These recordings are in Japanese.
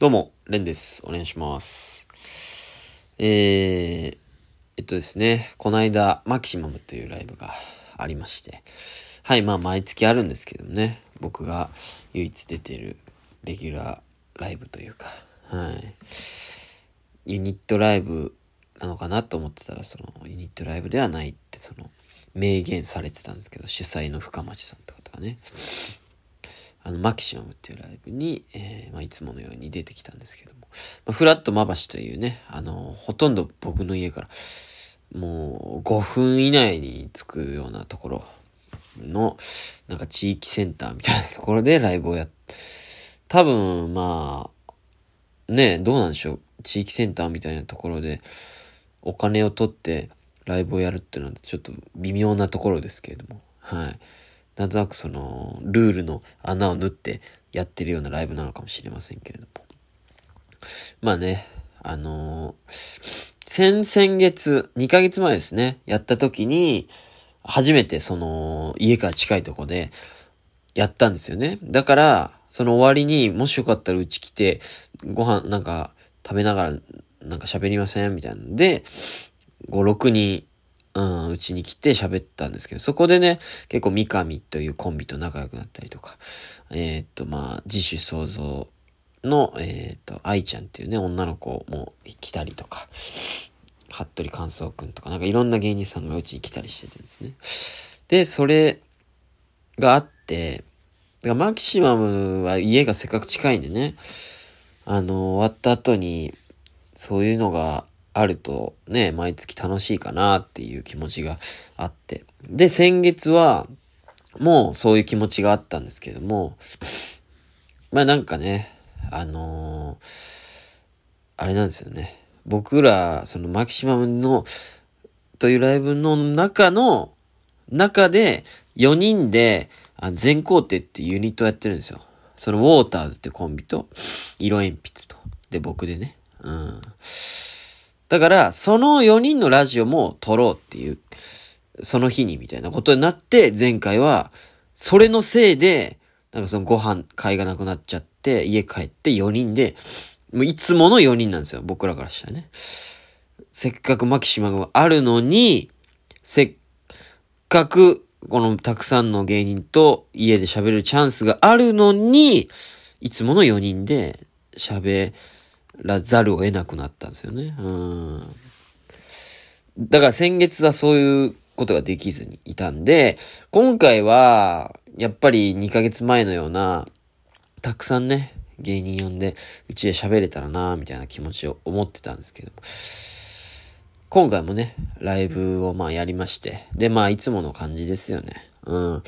どうも、レンです。お願いします。えー、えっとですね、この間、マキシマムというライブがありまして、はい、まあ、毎月あるんですけどね、僕が唯一出てるレギュラーライブというか、はい。ユニットライブなのかなと思ってたら、その、ユニットライブではないって、その、明言されてたんですけど、主催の深町さんって方がね、あの、マキシマムっていうライブに、えーまあ、いつものように出てきたんですけども、まあ、フラットまばしというね、あの、ほとんど僕の家から、もう、5分以内に着くようなところの、なんか地域センターみたいなところでライブをやっ、多分、まあ、ね、どうなんでしょう。地域センターみたいなところで、お金を取ってライブをやるっていうのはちょっと微妙なところですけれども、はい。なんとなくその、ルールの穴を縫ってやってるようなライブなのかもしれませんけれども。まあね、あのー先々月、2ヶ月前ですね、やった時に、初めてその、家から近いとこで、やったんですよね。だから、その終わりにもしよかったらうち来て、ご飯なんか食べながらなんか喋りません？みたいなんで、5、6人、うん、うちに来て喋ったんですけど、そこでね、結構三上というコンビと仲良くなったりとか、えーっと、まあ、自主創造の、えーっと、愛ちゃんっていうね、女の子も来たりとか、服部寛三くんとか、なんかいろんな芸人さんがうちに来たりしててですね。で、それがあって、だからマキシマムは家がせっかく近いんでね、あの、終わった後に、そういうのがあるとね、毎月楽しいかなっていう気持ちがあって。で、先月は、もうそういう気持ちがあったんですけども、まあなんかね、あのーあれなんですよね。僕ら、そのマキシマムの、というライブの中の、中で、4人で、あ全工程っていうユニットをやってるんですよ。そのウォーターズってコンビと、色鉛筆と、で僕でね。うん。だから、その4人のラジオも撮ろうっていう、その日にみたいなことになって、前回は、それのせいで、なんかそのご飯会がなくなっちゃって、家帰って4人で、もういつもの4人なんですよ、僕らからしたらね。せっかくマキシマがあるのに、せっかく、このたくさんの芸人と家で喋るチャンスがあるのに、いつもの4人で喋らざるを得なくなったんですよね。うん。だから先月はそういうことができずにいたんで、今回は、やっぱり2ヶ月前のような、たくさんね、芸人呼んで、うちで喋れたらなみたいな気持ちを思ってたんですけども。今回もね、ライブをまあやりまして。で、まあいつもの感じですよね。うん。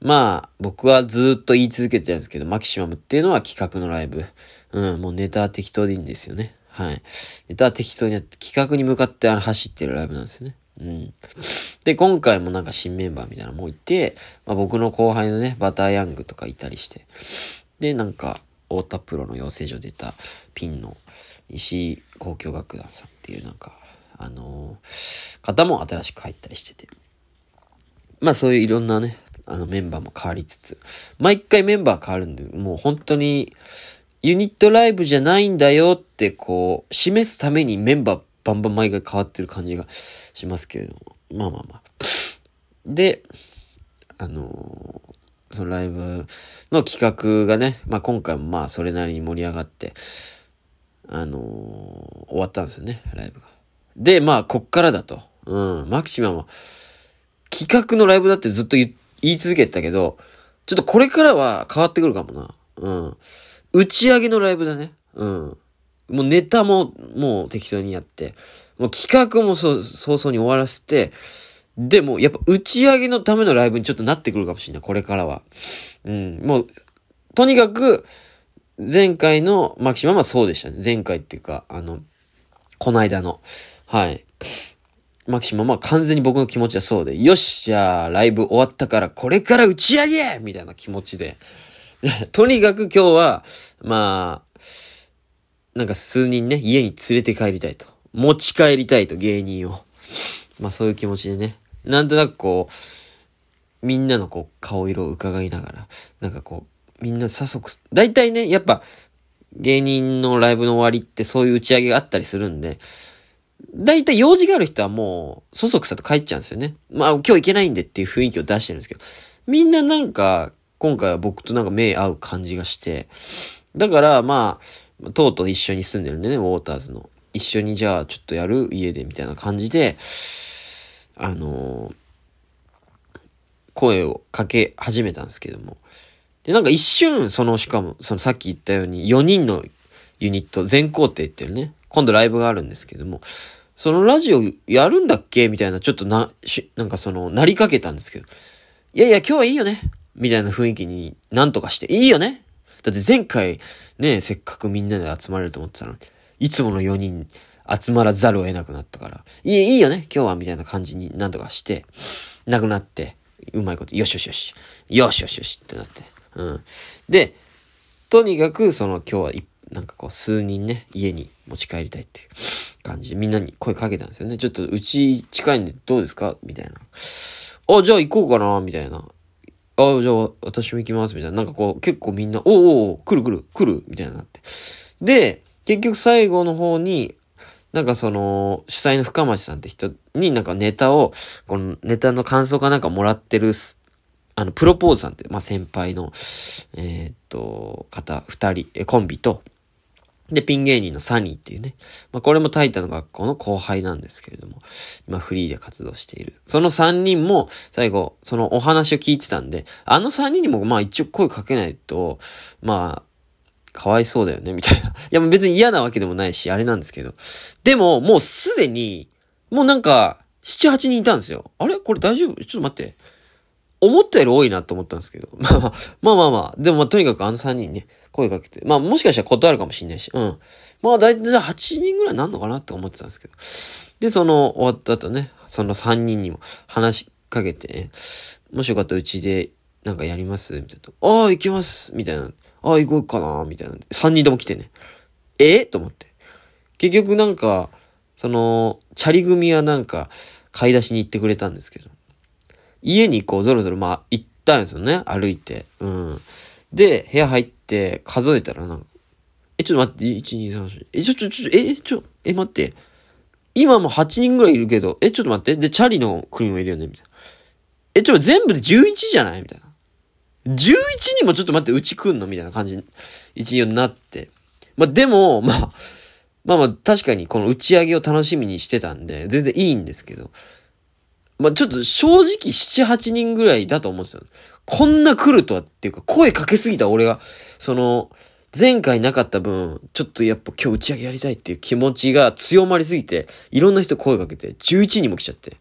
まあ、僕はずっと言い続けてるんですけど、マキシマムっていうのは企画のライブ。うん、もうネタは適当でいいんですよね。はい。ネタは適当にやって、企画に向かってあの走ってるライブなんですよね。うん。で、今回もなんか新メンバーみたいなのもいて、まあ僕の後輩のね、バターヤングとかいたりして。で、なんか、太田プロの養成所出たピンの石井交響楽団さんっていうなんか、あのー方も新しく入ったりしてて。まあそういういろんなね、あのメンバーも変わりつつ、毎回メンバー変わるんで、もう本当にユニットライブじゃないんだよってこう、示すためにメンバーバンバン毎回変わってる感じがしますけれども。まあまあまあ。で、あのーそのライブの企画がね、まあ今回もまあそれなりに盛り上がって、あのー終わったんですよね、ライブが。で、まあこっからだと。うん、マキシマも、企画のライブだってずっと言い続けてたけど、ちょっとこれからは変わってくるかもな。うん。打ち上げのライブだね。うん。もうネタももう適当にやって、もう企画もそう早々に終わらせて、でもやっぱ打ち上げのためのライブにちょっとなってくるかもしれない、これからは。うん。もう、とにかく、前回のマキシマムはそうでしたね。前回っていうか、あの、この間の。はい。マキシマムは完全に僕の気持ちはそうで、よしじゃあ、ライブ終わったから、これから打ち上げみたいな気持ちで。とにかく今日は、まあ、なんか数人ね、家に連れて帰りたいと。持ち帰りたいと、芸人を。まあそういう気持ちでね。なんとなくこう、みんなのこう、顔色を伺いながら、なんかこう、みんな早速、大体ね、やっぱ、芸人のライブの終わりってそういう打ち上げがあったりするんで、だいたい用事がある人はもう、そそくさと帰っちゃうんですよね。まあ今日行けないんでっていう雰囲気を出してるんですけど、みんななんか、今回は僕となんか目合う感じがして、だからまあ、とうとう一緒に住んでるんでね、ウォーターズの。一緒にじゃあちょっとやる家でみたいな感じで、あのー、声をかけ始めたんですけども。で、なんか一瞬、その、しかも、そのさっき言ったように、4人のユニット、全工程っていうね、今度ライブがあるんですけども、そのラジオやるんだっけみたいな、ちょっとな、し、なんかその、なりかけたんですけど、いやいや、今日はいいよねみたいな雰囲気になんとかして、いいよねだって前回、ね、せっかくみんなで集まれると思ってたのに、いつもの4人集まらざるを得なくなったから、いい、いいよね今日はみたいな感じになんとかして、なくなって、うまいこと、よしよしよし、よしよしよしってなって。うん。で、とにかく、その今日は、なんかこう、数人ね、家に持ち帰りたいっていう感じで、みんなに声かけたんですよね。ちょっと、うち近いんでどうですか？みたいな。あ、じゃあ行こうかなみたいな。あ、じゃあ私も行きますみたいな。なんかこう、結構みんな、おおお来る来る来るみたいになって。で、結局最後の方に、なんかその、主催の深町さんって人になんかネタを、このネタの感想かなんかもらってる、あの、プロポーズさんって、まあ、先輩の、えー、っと、方、二人、え、コンビと、で、ピン芸人のサニーっていうね。まあ、これもタイタの学校の後輩なんですけれども、今フリーで活動している。その三人も、最後、そのお話を聞いてたんで、あの三人にも、まあ一応声かけないと、まあ、かわいそうだよね、みたいな。いや、別に嫌なわけでもないし、あれなんですけど。でも、もうすでに、もうなんか、七八人いたんですよ。あれ？これ大丈夫？ちょっと待って。思ったより多いなと思ったんですけど。ま あまあ、まあまあまあ。でもまあとにかくあの3人ね、声かけて。まあもしかしたら断るかもしんないし。うん。まあ大体じゃあ8人ぐらいなんのかなって思ってたんですけど。で、その終わった後ね、その3人にも話しかけて、もしよかったらうちでなんかやります？みたいな。ああ、行きますみたいな。ああ、行こうかな？みたいな。3人とも来てね。え？と思って。結局なんか、その、チャリ組はなんか、買い出しに行ってくれたんですけど。家にこう、ぞろぞろ、まあ、行ったんですよね。歩いて。うん。で、部屋入って数えたらなんか、え、ちょっと待って、1、2、3、4、え、ちょ、ちょ、ちょ、え、ちょ、え、待って。今も8人ぐらいいるけど、え、ちょっと待って。で、チャリの国もいるよね、みたいな。え、ちょ、全部で11じゃない？みたいな。11人もちょっと待って、うち来んの？みたいな感じ、一になって。まあ、でも、まあ、まあまあ、確かにこの打ち上げを楽しみにしてたんで、全然いいんですけど、まあ、ちょっと正直7、8人ぐらいだと思ってた。こんな来るとはっていうか、声かけすぎた俺が、その、前回なかった分、ちょっとやっぱ今日打ち上げやりたいっていう気持ちが強まりすぎて、いろんな人声かけて、11人も来ちゃって、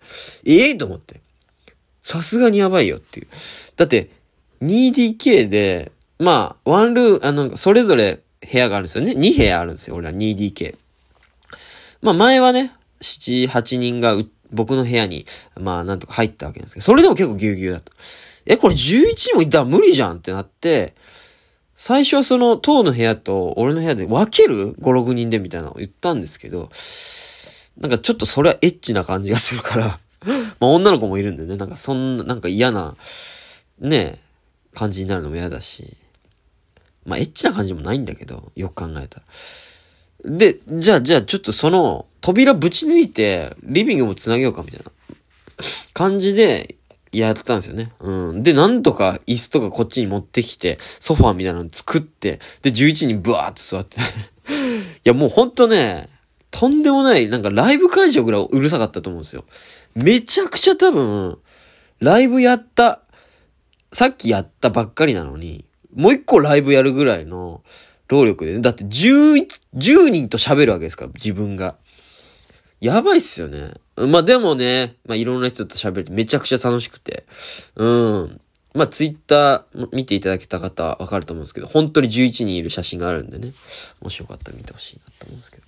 ええー、と思って。さすがにやばいよっていう。だって、2DK で、まあ、ワンルー、あの、それぞれ部屋があるんですよね。2部屋あるんですよ、俺は 2DK。まあ、前はね、7、8人が僕の部屋に、まあ、なんとか入ったわけなんですけど、それでも結構ギュうギュうだと。え、これ11人もいったら無理じゃんってなって、最初はその、当の部屋と俺の部屋で分ける ?5、6人でみたいなのを言ったんですけど、なんかちょっとそれはエッチな感じがするから まあ女の子もいるんでね、なんかそんな、なんか嫌な、ね、感じになるのも嫌だし、まあ、エッチな感じもないんだけど、よく考えたら。で、じゃあ、じゃあ、ちょっとその、扉ぶち抜いて、リビングも繋げようか、みたいな感じで、やったんですよね。うん。で、なんとか椅子とかこっちに持ってきて、ソファーみたいなの作って、で、11人ブワーって座って いや、もうほんとね、とんでもない、なんかライブ会場ぐらいうるさかったと思うんですよ。めちゃくちゃ多分、ライブやったさっきやったばっかりなのに、もう一個ライブやるぐらいの労力で、ね、だって11、10人と喋るわけですから、自分が。やばいっすよね。まあでもね、まあいろんな人と喋れてめちゃくちゃ楽しくて。うん。まあツイッター見ていただけた方はわかると思うんですけど、本当に11人いる写真があるんでね。もしよかったら見てほしいなと思うんですけど。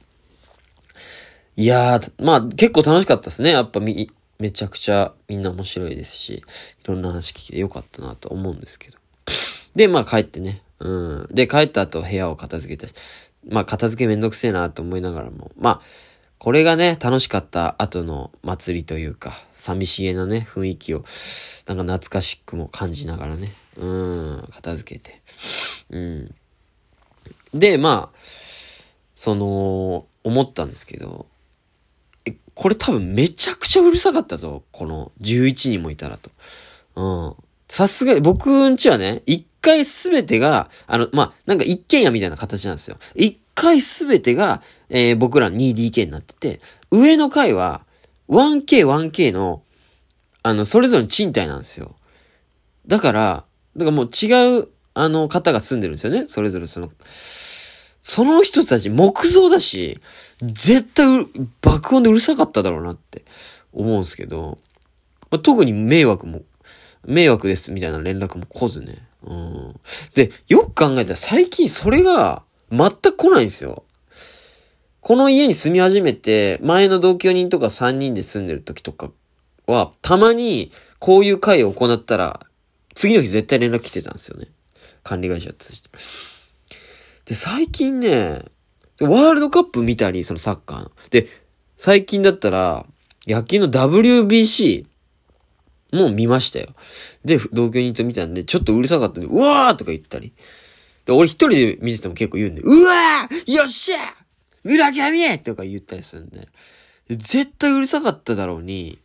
いやー、まあ結構楽しかったですね。やっぱみ、めちゃくちゃみんな面白いですし、いろんな話聞けてよかったなと思うんですけど。で、まあ帰ってね。うん。で、帰った後部屋を片付けたし、まあ片付けめんどくせえなと思いながらも、まあ、これがね、楽しかった後の祭りというか、寂しげなね、雰囲気を、なんか懐かしくも感じながらね、うん、片付けて、うん。で、まあ、その、思ったんですけど、え、これ多分めちゃくちゃうるさかったぞ。この11人もいたらと。うん。さすがに、僕んちはね、一回すべてが、あの、まあ、なんか一軒家みたいな形なんですよ。一回すべてが、えー、僕ら 2DK になってて、上の階は 1K、1K の、あの、それぞれの賃貸なんですよ。だから、だからもう違う、あの、方が住んでるんですよね。それぞれその、その人たち木造だし、絶対爆音でうるさかっただろうなって思うんですけど、まあ、特に迷惑も、迷惑ですみたいな連絡も来ずね。うん。で、よく考えたら最近それが全く来ないんですよ。この家に住み始めて、前の同居人とか3人で住んでる時とかは、たまにこういう会を行ったら、次の日絶対連絡来てたんですよね。管理会社通じて。で、最近ね、ワールドカップ見たり、そのサッカーの。で、最近だったら、野球の WBC も見ましたよ。で、同居人と見たんで、ちょっとうるさかったんで、うわーとか言ったり。で、俺一人で見てても結構言うんで、うわーよっしゃ村上とか言ったりするんで。絶対うるさかっただろうに。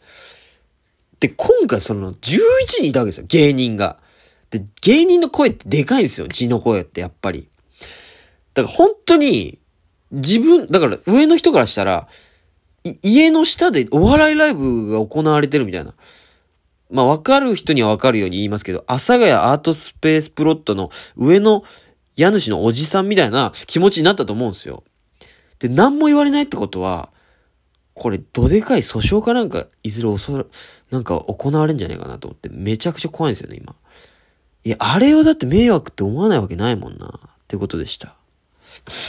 で、今回その11人いたわけですよ、芸人が。で、芸人の声ってでかいんですよ、字の声ってやっぱり。だから本当に、自分、だから上の人からしたら、家の下でお笑いライブが行われてるみたいな。まあ、わかる人にはわかるように言いますけど、阿佐ヶ谷アートスペースプロットの上の家主のおじさんみたいな気持ちになったと思うんですよ。で、何も言われないってことは、これ、どでかい訴訟かなんか、いずれ恐ら、なんか行われるんじゃないかなと思って、めちゃくちゃ怖いんですよね、今。いや、あれをだって迷惑って思わないわけないもんな、ってことでした。